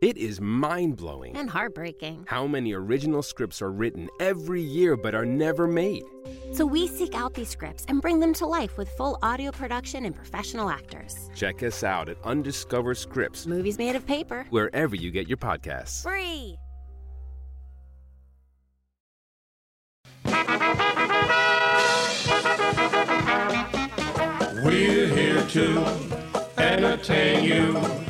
It is mind blowing And heartbreaking. how many original scripts are written every year but are never made. So we seek out these scripts and bring them to life with full audio production and professional actors. Check us out at Undiscovered Scripts, Movies made of paper. wherever you get your podcasts. Free. We're here to entertain you.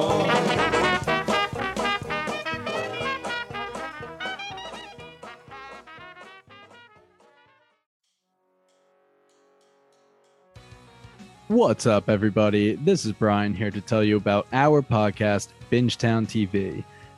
What's up, everybody? This is Brian here to tell you about our podcast, Bingetown TV.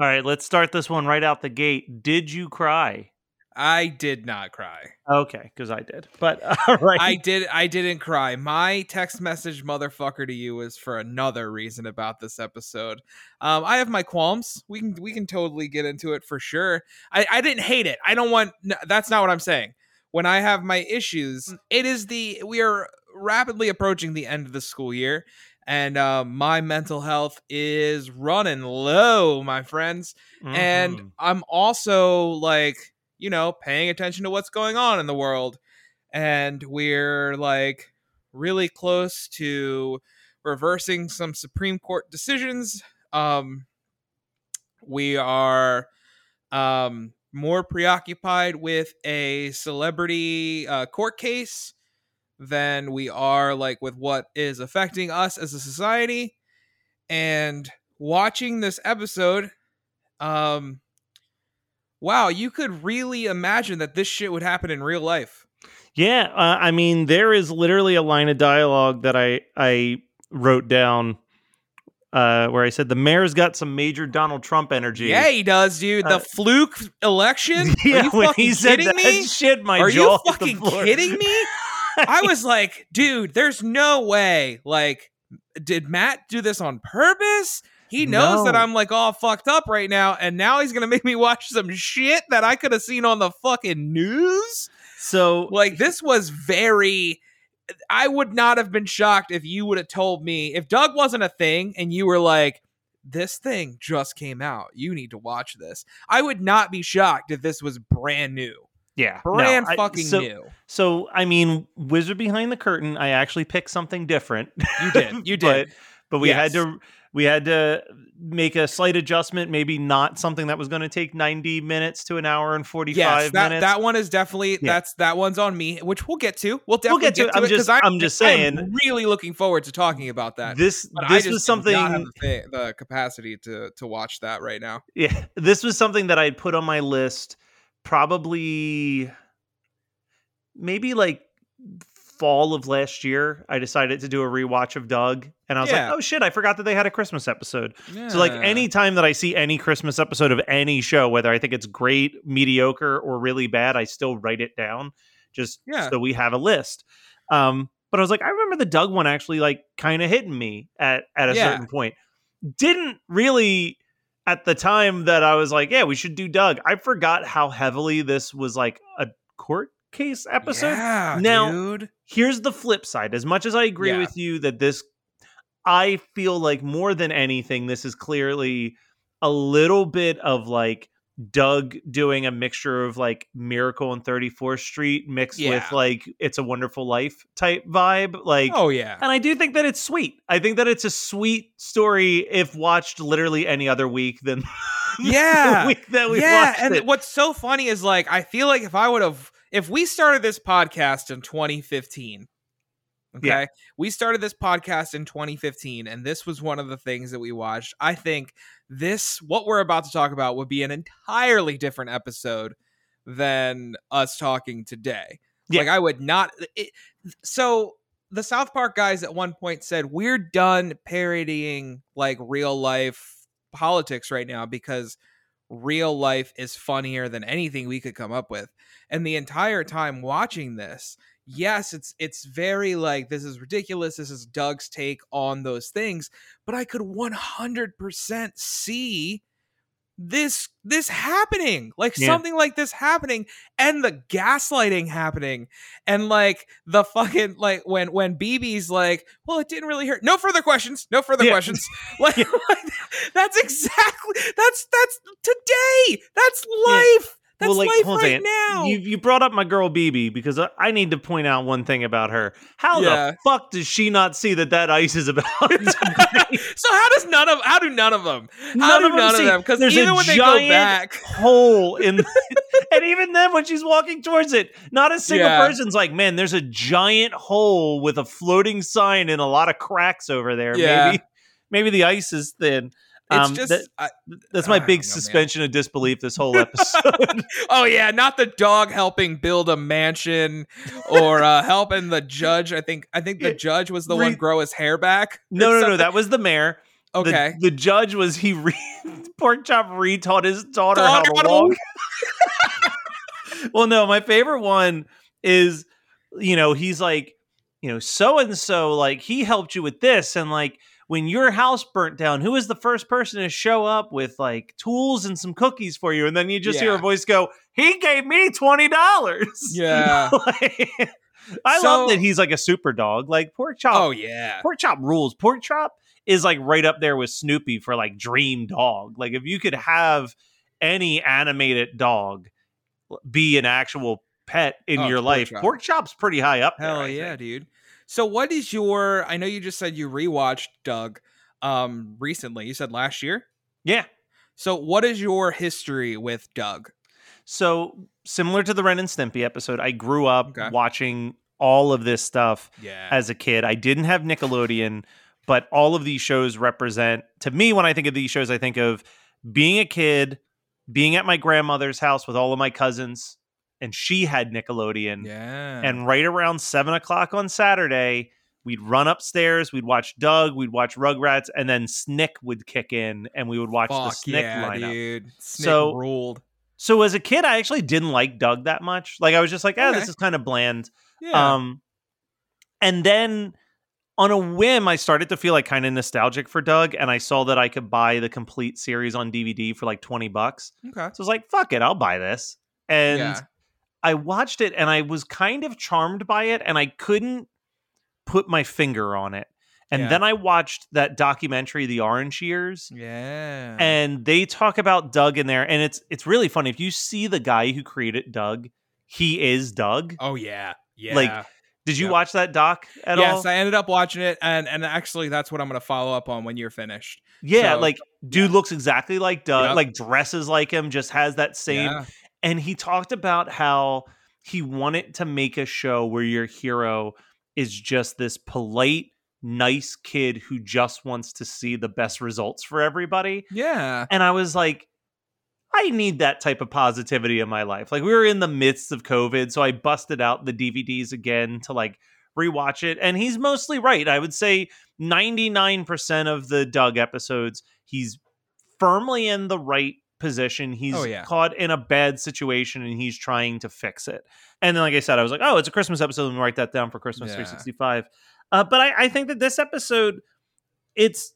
All right, let's start this one right out the gate. Did you cry? I did not cry. Okay, because I did. But all right. I did. I didn't cry. My text message, motherfucker, to you was for another reason about this episode. Um, I have my qualms. We can we can totally get into it for sure. I I didn't hate it. I don't want. No, that's not what I'm saying. When I have my issues, it is the we are rapidly approaching the end of the school year, and uh, my mental health is running low, my friends. and Mhm. I'm also like, you know, paying attention to what's going on in the world. And we're like really close to reversing some Supreme Court decisions. Um, we are um, more preoccupied with a celebrity uh, court case than we are like with what is affecting us as a society. And watching this episode, um, wow, you could really imagine that this shit would happen in real life. yeah, uh, I mean, there is literally a line of dialogue that I I wrote down uh, where I said the mayor's got some major Donald Trump energy. Yeah, he does, dude. The Uh, fluke election. Are yeah, you when fucking he said kidding that me? shit, my Are jaw you fucking kidding me? I was like, dude, there's no way. Like, did Matt do this on purpose? He knows that I'm like all fucked up right now, and now he's gonna make me watch some shit that I could have seen on the fucking news. So Like, this was very. I would not have been shocked if you would have told me if Doug wasn't a thing and you were like, this thing just came out. You need to watch this. I would not be shocked if this was brand new. Yeah, no, Brand I- fucking so, new. So I mean, Wizard Behind the Curtain. I actually picked something different. You did. You but did. but we had to we had to make a slight adjustment, maybe not something that was going to take 90 minutes to an hour and 45 Yes, that, minutes. that one is definitely Yeah. that's that one's on me, which we'll get to. We'll We'll definitely get to it. I'm it 'cause just- I'm just saying- I'm really looking forward to talking about that. this but this was do not have something the, the capacity to to watch that right now. yeah, this was something that I'd put on my list probably maybe like fall of last year. I decided to do a rewatch of Doug and I was Yeah. like, "Oh shit, I forgot that they had a Christmas episode." So like Yeah. any time that I see any Christmas episode of any show, whether I think it's great, mediocre, or really bad, I still write it down just Yeah. so we have a list. Um, but I was like, I remember the Doug one actually like kind of hitting me at at a Yeah. certain point. Didn't really at the time that I was like, yeah, we should do Doug. I forgot how heavily this was like a court case episode. Yeah, Now, dude. here's the flip side. As much as I agree Yeah. with you that this, I feel like more than anything, this is clearly a little bit of like Doug doing a mixture of like Miracle on 34th Street mixed with like It's a Wonderful Life type vibe. Like, Oh yeah. and I do think that it's sweet. I think that it's a sweet story if watched literally any other week than Yeah. the week that we yeah, watched and it. what's so funny is like I feel like if I would have if we started this podcast in 2015, okay, Yeah. we started this podcast in 2015, and this was one of the things that we watched. I think this what we're about to talk about would be an entirely different episode than us talking today. Yeah. Like I would not. It, so the South Park guys at one point said we're done parodying like real life politics right now because real life is funnier than anything we could come up with. And the entire time watching this, yes, it's it's very like this is ridiculous. This is Doug's take on those things, but I could 100% see this this happening like Yeah. something like this happening and the gaslighting happening and like the fucking like when when Beebe's like well it didn't really hurt no further questions no further Yeah. questions like, like, that's exactly that's that's today that's life that's Well, like, life hold on right second. now You you brought up my girl Beebe because I, I need to point out one thing about her. How Yeah. the fuck does she not see that that ice is about? to break? so how does none of how do none of them how None do of 'em none of see- them because there's even a when they go giant back hole in, and even then when she's walking towards it, not a single Yeah. person's like, man, there's a giant hole with a floating sign and a lot of cracks over there. Yeah. Maybe maybe the ice is thin. It's Um, just that- I- that's my don't big know, man. suspension of disbelief this whole episode. Oh yeah, not the dog helping build a mansion or uh, helping the judge. I think I think the judge was the re- one grow his hair back. no, no, no, that was the mayor. Okay. The, judge was he re- pork chop retaught his daughter, how Daughter to how to walk. well, no, my favorite one is you know, he's like, you know, so and so like he helped you with this and like when your house burnt down, who was the first person to show up with like tools and some cookies for you? And then you just hear a voice go, "He gave me twenty dollars." Yeah. I love that he's like a super dog. Like pork chop. Oh yeah. Pork chop rules. Pork chop is like right up there with Snoopy for like dream dog. Like if you could have any animated dog be an actual pet in Oh, your Pork life, Chop. pork chop's pretty high up. Hell I yeah, dude. So what is your? I know you just said you rewatched Doug, um, recently. You said last year. Yeah. So what is your history with Doug? So similar to the Ren and Stimpy episode, I grew up Okay. watching all of this stuff Yeah. as a kid. I didn't have Nickelodeon, but all of these shows represent to me when I think of these shows, I think of being a kid, being at my grandmother's house with all of my cousins, and she had Nickelodeon. yeah. And right around seven o'clock on Saturday, we'd run upstairs, we'd watch Doug, we'd watch Rugrats, and then Snick would kick in and we would watch the Snick yeah, lineup. dude. Snick So- ruled. So as a kid, I actually didn't like Doug that much. Like I was just like, oh, Okay. this is kind of bland. Yeah. Um, and then on a whim, I started to feel like kind of nostalgic for Doug, and I saw that I could buy the complete series on DVD for like twenty bucks. okay. So I was like, "Fuck it, I'll buy this." And Yeah. I watched it, and I was kind of charmed by it, and I couldn't put my finger on it. And Yeah. then I watched that documentary, The Orange Years, Yeah. and they talk about Doug in there, and it's it's really funny. If you see the guy who created Doug, he is Doug oh yeah. Yeah. like, Did you Yep. watch that doc at yes, all? Yes, I ended up watching it, and and actually, that's what I'm going to follow up on when you're finished. yeah, so- like dude looks exactly like Doug, Yep. like dresses like him, just has that same Yeah. And he talked about how he wanted to make a show where your hero is just this polite nice kid who just wants to see the best results for everybody. Yeah. and i was like i need that type of positivity in my life. Like we were in the midst of covid so i busted out the dvds again to like rewatch it. And he's mostly right. I would say 99% of the doug episodes he's firmly in the right position he's Oh, yeah. caught in a bad situation and he's trying to fix it and then like i said i was like oh it's a christmas episode let me write that down for christmas Yeah. 365 uh, but I, I think that this episode it's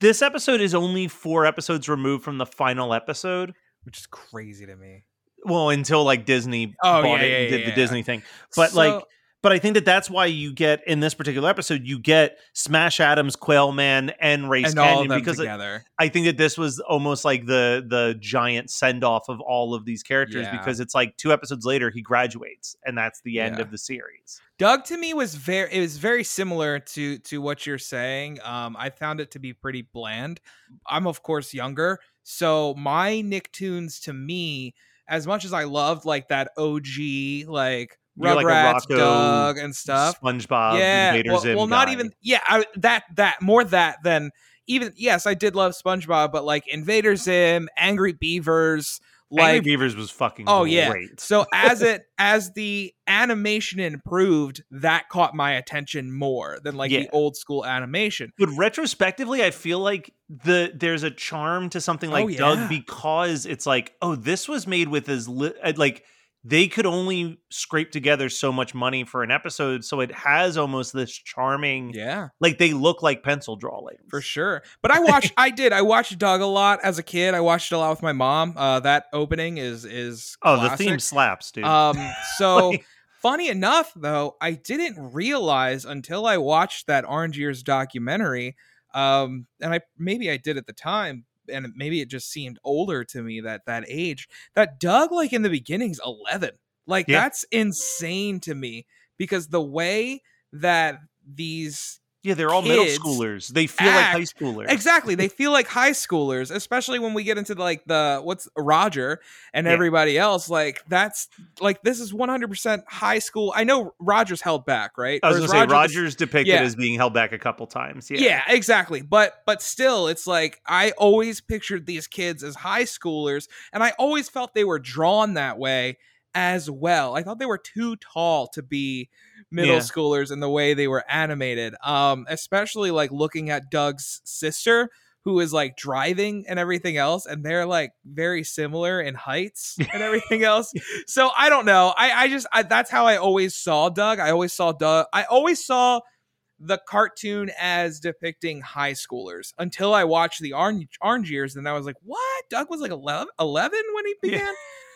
this episode is only four episodes removed from the final episode Which is crazy to me. well until like disney Oh, bought yeah, it and yeah, did yeah, the disney thing but like So- but i think that that's why you get in this particular episode you get smash adams Quailman and race and canyon because together. I think that this was almost like the the giant send off of all of these characters Yeah. because it's like two episodes later he graduates and that's the end Yeah. of the series. Doug to me was very it was very similar to to what you're saying. Um, I found it to be pretty bland. I'm of course younger, so my Nicktoons to me, as much as I loved like that OG like You're like Rocko, Doug and stuff. SpongeBob, yeah, Invader well, Zim well not even yeah I, that that more that than even yes I did love SpongeBob, but like Invader Zim, Angry Beavers, Angry like Beavers was fucking Oh yeah. great. So as it as the animation improved, that caught my attention more than like Yeah. the old school animation. But retrospectively, I feel like the there's a charm to something oh, like Oh, yeah. Doug because it's like, oh, this was made with as li- like they could only scrape together so much money for an episode, so it has almost this charming, Yeah, like they look like pencil drawings for sure. But I watched I did. I watched Doug a lot as a kid. I watched it a lot with my mom. Uh that opening is is Oh, classic. the theme slaps, dude. Um so Like- funny enough though, I didn't realize until I watched that Orange Years documentary um and I maybe I did at the time and maybe it just seemed older to me that that age that Doug like in the beginning's 11. Like Yeah. that's insane to me because the way that these yeah, they're all middle schoolers. They feel like high schoolers. Exactly. They feel like high schoolers, especially when we get into like the what's Roger and Yeah. everybody else. Like that's like this is 100% high school. I know Roger's held back, right? I was Or gonna say Roger the- Rogers depicted Yeah. as being held back a couple times. Yeah. yeah. exactly. But but still, it's like I always pictured these kids as high schoolers, and I always felt they were drawn that way as well. I thought they were too tall to be middle Yeah. schoolers in the way they were animated. Um, especially like looking at Doug's sister. Who is like driving and everything else, and they're like very similar in heights and everything else. So I don't know. I I just I, that's how I always saw Doug. I always saw Doug. I always saw the cartoon as depicting high schoolers until I watched the Orange, Orange Years, and I was like, "What? Doug was like 11, 11 when he Yeah.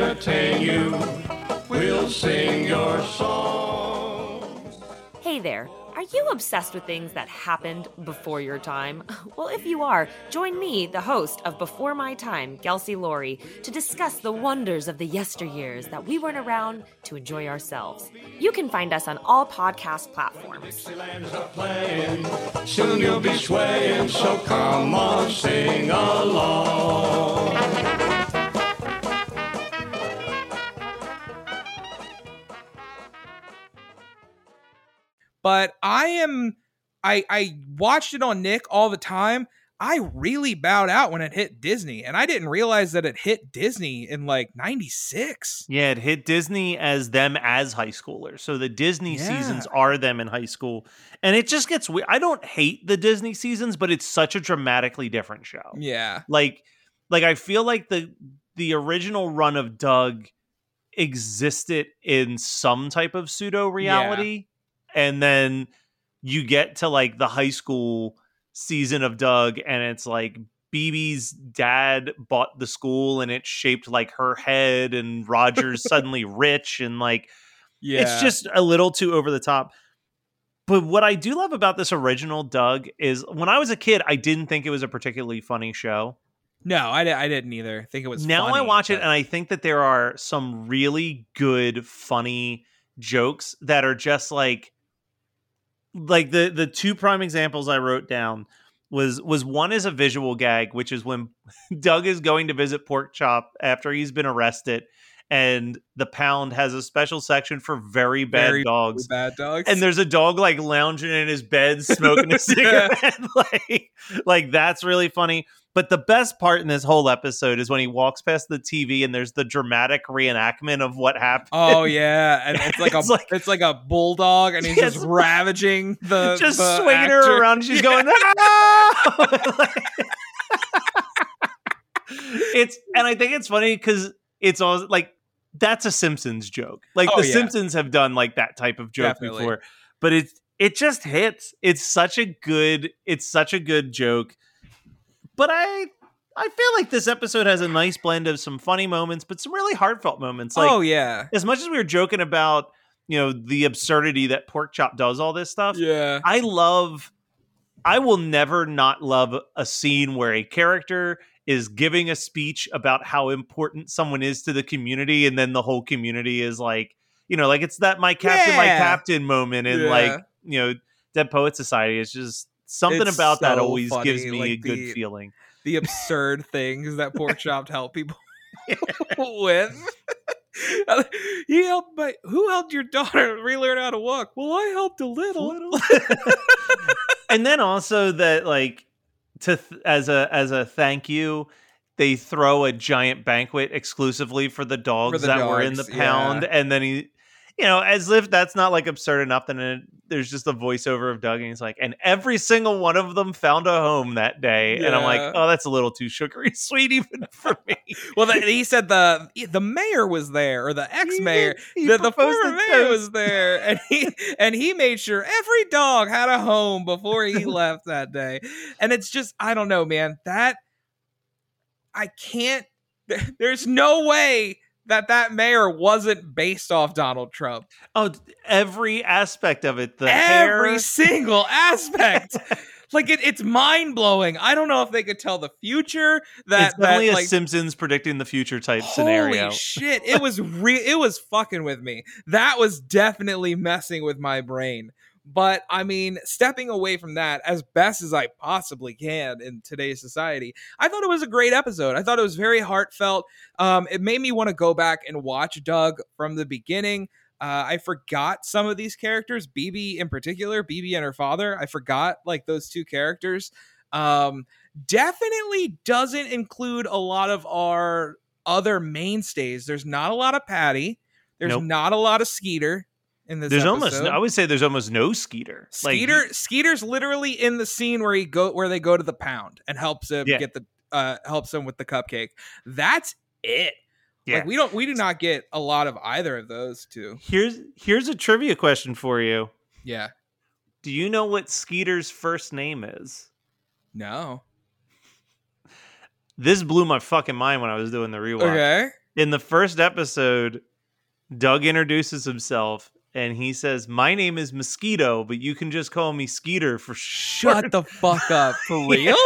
entertain you. We'll sing your song. Hey there. Are you obsessed with things that happened before your time? Well, if you are, join me, the host of Before My Time, Kelsey Laurie, to discuss the wonders of the yesteryears that we weren't around to enjoy ourselves. You can find us on all podcast platforms. Dixieland's a playing. Soon you'll be swaying, so come on, sing along. But I am, I I watched it on Nick all the time. I really bowed out when it hit Disney, and I didn't realize that it hit Disney in like '96. Yeah, it hit Disney as them as high schoolers. So the Disney Yeah. seasons are them in high school. And it just gets weird. I don't hate the Disney seasons, but it's such a dramatically different show. Yeah, Like like I feel like the the original run of Doug existed in some type of pseudo reality. And then you get to like the high school season of Doug, and it's like Beebe's dad bought the school, and it's shaped like her head, and Roger's suddenly rich, and like Yeah. it's just a little too over the top. But what I do love about this original Doug is when I was a kid, I didn't think it was a particularly funny show. no, I, I didn't either. think it was now I funny, watch it and I think that there are some really good, funny jokes that are just like like the the two prime examples I wrote down was was one is a visual gag, which is when Doug is going to visit Pork Chop after he's been arrested, and the pound has a special section for very bad Very dogs. bad dogs. And there's a dog like lounging in his bed smoking a cigarette. like, like that's really funny. But the best part in this whole episode is when he walks past the TV and there's the dramatic reenactment of what happened. Oh yeah, and it's like It's a like- it's like a bulldog, and he's Yes. just ravaging the just the swinging actor. her around. She's going, "No!" Like- it's and I think it's funny because it's all like that's a Simpsons joke. Like Oh, the yeah. Simpsons have done like that type of joke Definitely. before, but it it just hits. It's such a good. It's such a good joke. But I I feel like this episode has a nice blend of some funny moments, but some really heartfelt moments. Like oh yeah, as much as we were joking about you know the absurdity that pork chop does all this stuff yeah. i love i will never not love a scene where a character is giving a speech about how important someone is to the community and then the whole community is like you know like it's that my captain my captain moment and Yeah. like you know dead poet society it's just something It's about that so always gives funny, me a like good the- feeling The absurd things that pork chop help people with. He helped my who helped your daughter relearn how to walk? Well, I helped a little. little. and then also that like to th- as a as a thank you they throw a giant banquet exclusively for the dogs the that were in the pound yeah. and then he you know as if that's not like absurd enough then it, there's just a voiceover of Doug and he's like and every single one of them found a home that day and I'm like oh that's a little too sugary sweet even for me Well, the, he said the the mayor was there, or the ex mayor. The, the former mayor was there, and he and he made sure every dog had a home before he left that day. And it's just, I don't know, man. That I can't. There's no way that that mayor wasn't based off Donald Trump. oh every aspect of it the every hair single aspect. like it, it's mind blowing. I don't know if they could tell the future. That it's definitely that, a like, Simpsons predicting the future type Holy scenario. shit! It was re- It was fucking with me. That was definitely messing with my brain. But I mean, stepping away from that as best as I possibly can in today's society, I thought it was a great episode. I thought it was very heartfelt. Um, it made me want to go back and watch Doug from the beginning. Uh, I forgot some of these characters, Beebe in particular, Beebe and her father. I forgot like those two characters. Um, definitely doesn't include a lot of our other mainstays. There's not a lot of Patty. There's Nope. not a lot of Skeeter in this. There's almost episode. I would say there's almost no Skeeter. Like, Skeeter. Skeeter's literally in the scene where he go where they go to the pound and helps him Yeah. get the uh helps him with the cupcake. That's it. Yeah. Like we don't we do not get a lot of either of those two. here's here's a trivia question for you. Yeah. Do you know what Skeeter's first name is? No. This blew my fucking mind when I was doing the rewatch. Okay. In the first episode, Doug introduces himself and he says, "My name is Mosquito, but you can just call me Skeeter for short." Shut the fuck up. For real?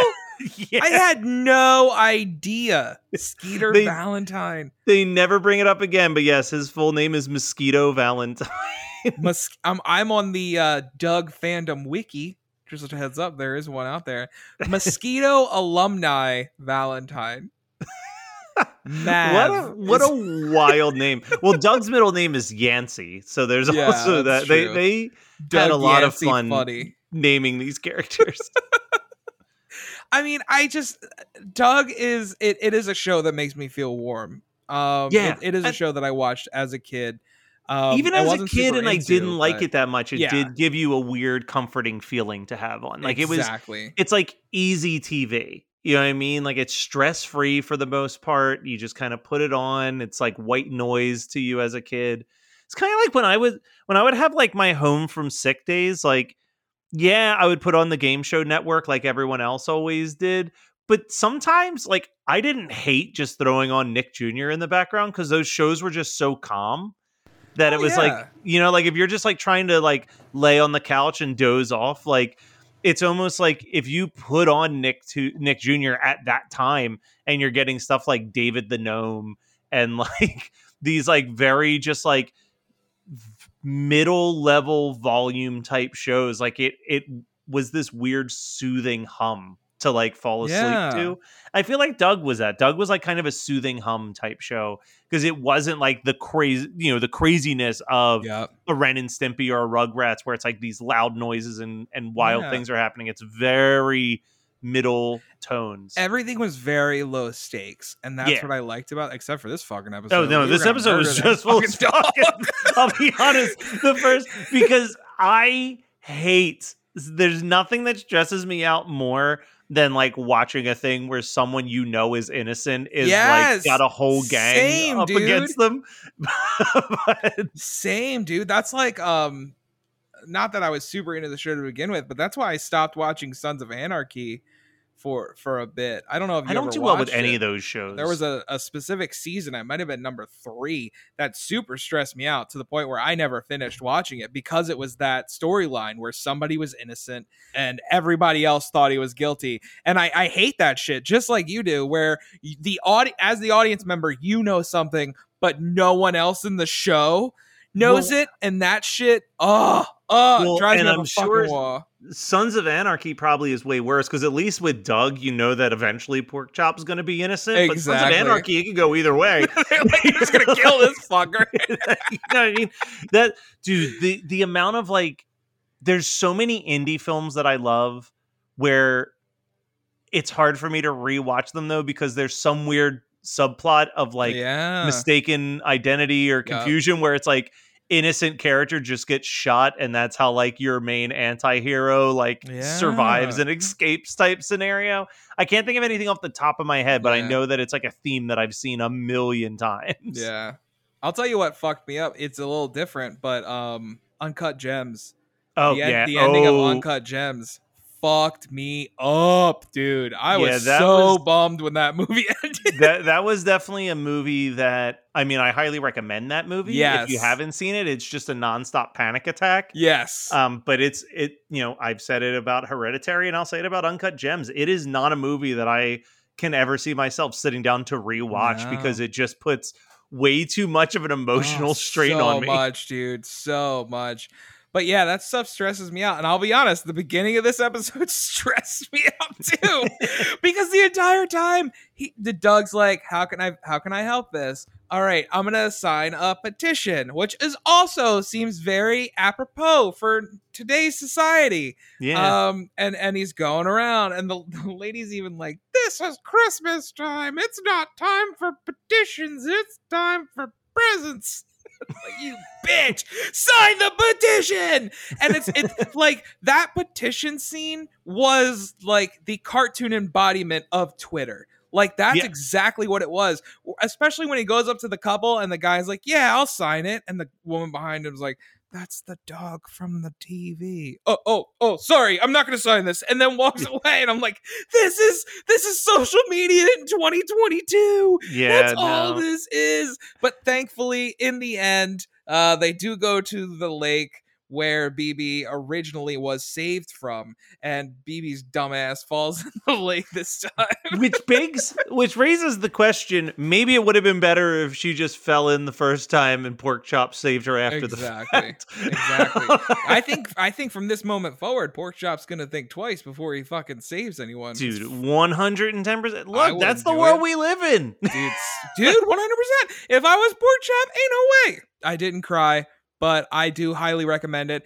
yeah. I had no idea. Skeeter They- Valentine. They never bring it up again, but yes, his full name is Mosquito Valentine. Mus- I'm I'm on the uh, Doug fandom wiki. Just a heads up, there is one out there. Mosquito alumni Valentine. Mav. What a what a wild name. Well, Doug's middle name is Yancey, so there's Yeah, also that that's they true. they had a lot of fun Funny. naming these characters. I mean, I just Doug is it. It is a show that makes me feel warm. Um, Yeah, it- it is a show that I watched as a kid. Um, Even as a kid, and I into, didn't like it that much. It Yeah. did give you a weird, comforting feeling to have on. Like it was, it's like easy TV. You know what I mean? Like it's stress free for the most part. You just kind of put it on. It's like white noise to you as a kid. it's kind of like when I would when I would have like my home from sick days, like yeah, I would put on the game show network like everyone else always did. But sometimes, like, I didn't hate just throwing on Nick Jr. in the background because those shows were just so calm that Oh, it was yeah. like, you know, like if you're just like trying to like lay on the couch and doze off, like it's almost like if you put on Nick to Nick Jr. at that time and you're getting stuff like David the Gnome and like these like very just like middle level volume type shows like it it was this weird soothing hum to like fall asleep Yeah. to i feel like doug was that doug was like kind of a soothing hum type show because it wasn't like the crazy you know the craziness of Yep. a ren and stimpy or a rugrats where it's like these loud noises and and wild Yeah. things are happening it's very middle tones Everything was very low stakes, and that's Yeah. what I liked about. Except for this fucking episode. Oh no, were this episode was just full fucking. I'll be honest, the first because I hate. There's nothing that stresses me out more than like watching a thing where someone you know is innocent is Yes! like got a whole gang Same, up dude. against them. But- Same, dude. That's like um not that I was super into the show to begin with, but that's why I stopped watching Sons of Anarchy for for a bit. I don't know if you I don't do well with watched any of those shows. There was a, a specific season, I might have been number three, that super stressed me out to the point where I never finished watching it because it was that storyline where somebody was innocent and everybody else thought he was guilty. And I, I hate that shit, just like you do, where the audi- as the audience member, you know something, but no one else in the show knows Well- it, and that shit, oh, oh, Well, drives and me I'm a fucking sure- wall. Sons of Anarchy probably is way worse because at least with Doug, you know that eventually Pork Chop's going to be innocent. But Sons of Anarchy, it could go either way. Like, "You're just gonna kill this fucker. you know what I mean? That dude, the the amount of like there's so many indie films that I love where it's hard for me to rewatch them though because there's some weird subplot of like yeah. mistaken identity or confusion where it's like innocent character just gets shot and that's how like your main anti-hero like survives and escapes type scenario. I can't think of anything off the top of my head, but I know that it's like a theme that I've seen a million times. Yeah. I'll tell you what fucked me up. It's a little different, but um Uncut Gems. Oh the, yeah. the ending oh, of Uncut Gems fucked me up, dude. I Yeah, was so was- bummed when that movie ended. that that was definitely a movie that I mean I highly recommend that movie. If you haven't seen it, it's just a nonstop panic attack. yes. Um, but it's it you know I've said it about Hereditary and I'll say it about Uncut Gems. It is not a movie that I can ever see myself sitting down to rewatch No. because it just puts way too much of an emotional Oh, strain so on me. much, dude. So much. But yeah, that stuff stresses me out. And I'll be honest, the beginning of this episode stressed me out too. because the entire time he the Doug's like, How can I how can I help this? All right, I'm gonna sign a petition, which is also seems very apropos for today's society. Yeah. Um, and and he's going around, and the, the lady's even like, "This is Christmas time. It's not time for petitions. It's time for presents." like you bitch, sign the petition. And it's it's like that petition scene was like the cartoon embodiment of Twitter. Like that's Yeah. exactly what it was. Especially when he goes up to the couple and the guy's like, "Yeah, I'll sign it," and the woman behind him's like, "That's the dog from the TV." Oh, oh, oh, sorry, I'm not going to sign this, and then walks away. And I'm like, "This is this is social media in 2022. yeah. That's all this is." But thankfully, in the end, uh, they do go to the lake where Beebe originally was saved from, and Beebe's dumbass falls in the lake this time. which begs which raises the question maybe it would have been better if she just fell in the first time and pork chop saved her after Exactly. the fact Exactly. I think I think from this moment forward, Pork Chop's gonna think twice before he fucking saves anyone. dude 110% look that's the world it. we live in dude, dude, one hundred percent. If I was Pork Chop, ain't no way. I didn't cry, but I do highly recommend it.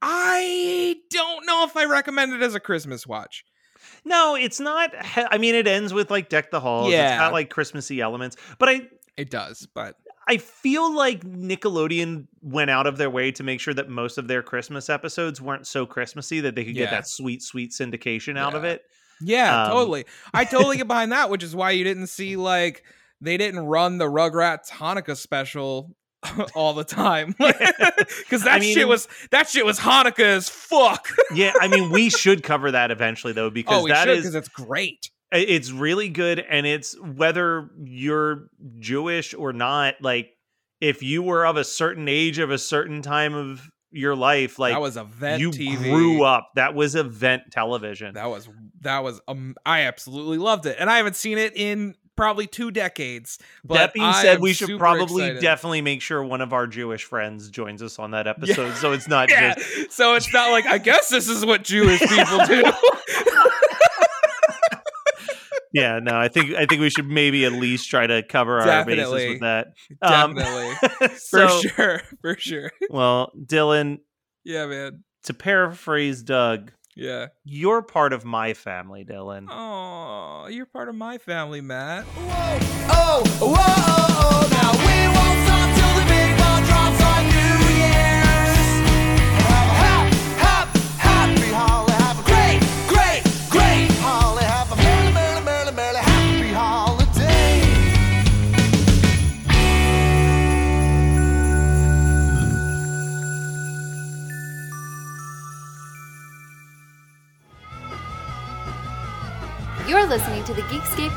I don't know if I recommend it as a Christmas watch. no it's not i mean it ends with like deck the halls Yeah. it's got like christmassy elements but i It does, but I feel like Nickelodeon went out of their way to make sure that most of their Christmas episodes weren't so Christmassy that they could get that sweet, sweet syndication out of it. yeah, Um, totally. I totally get behind that, which is why you didn't see like they didn't run the Rugrats Hanukkah special all the time because that I mean- shit was that shit was Hanukkah as fuck. yeah, I mean, we should cover that eventually, though, because oh, that should is because it's great. it's really good, and it's whether you're Jewish or not. Like, if you were of a certain age of a certain time of your life, like that was event you TV. grew up, that was event television. That was that was um, I absolutely loved it, and I haven't seen it in probably two decades. But that being I said, we should probably excited. definitely make sure one of our Jewish friends joins us on that episode, so it's not Yeah, just so it's not like I guess this is what Jewish people do. yeah. No, I think I think we should maybe at least try to cover our bases with that. Um, Definitely, for so, sure, for sure. well, Dylan, Yeah, man. to paraphrase Doug, Yeah. you're part of my family, Dylan. Oh, you're part of my family, Matt. Oh, whoa, oh,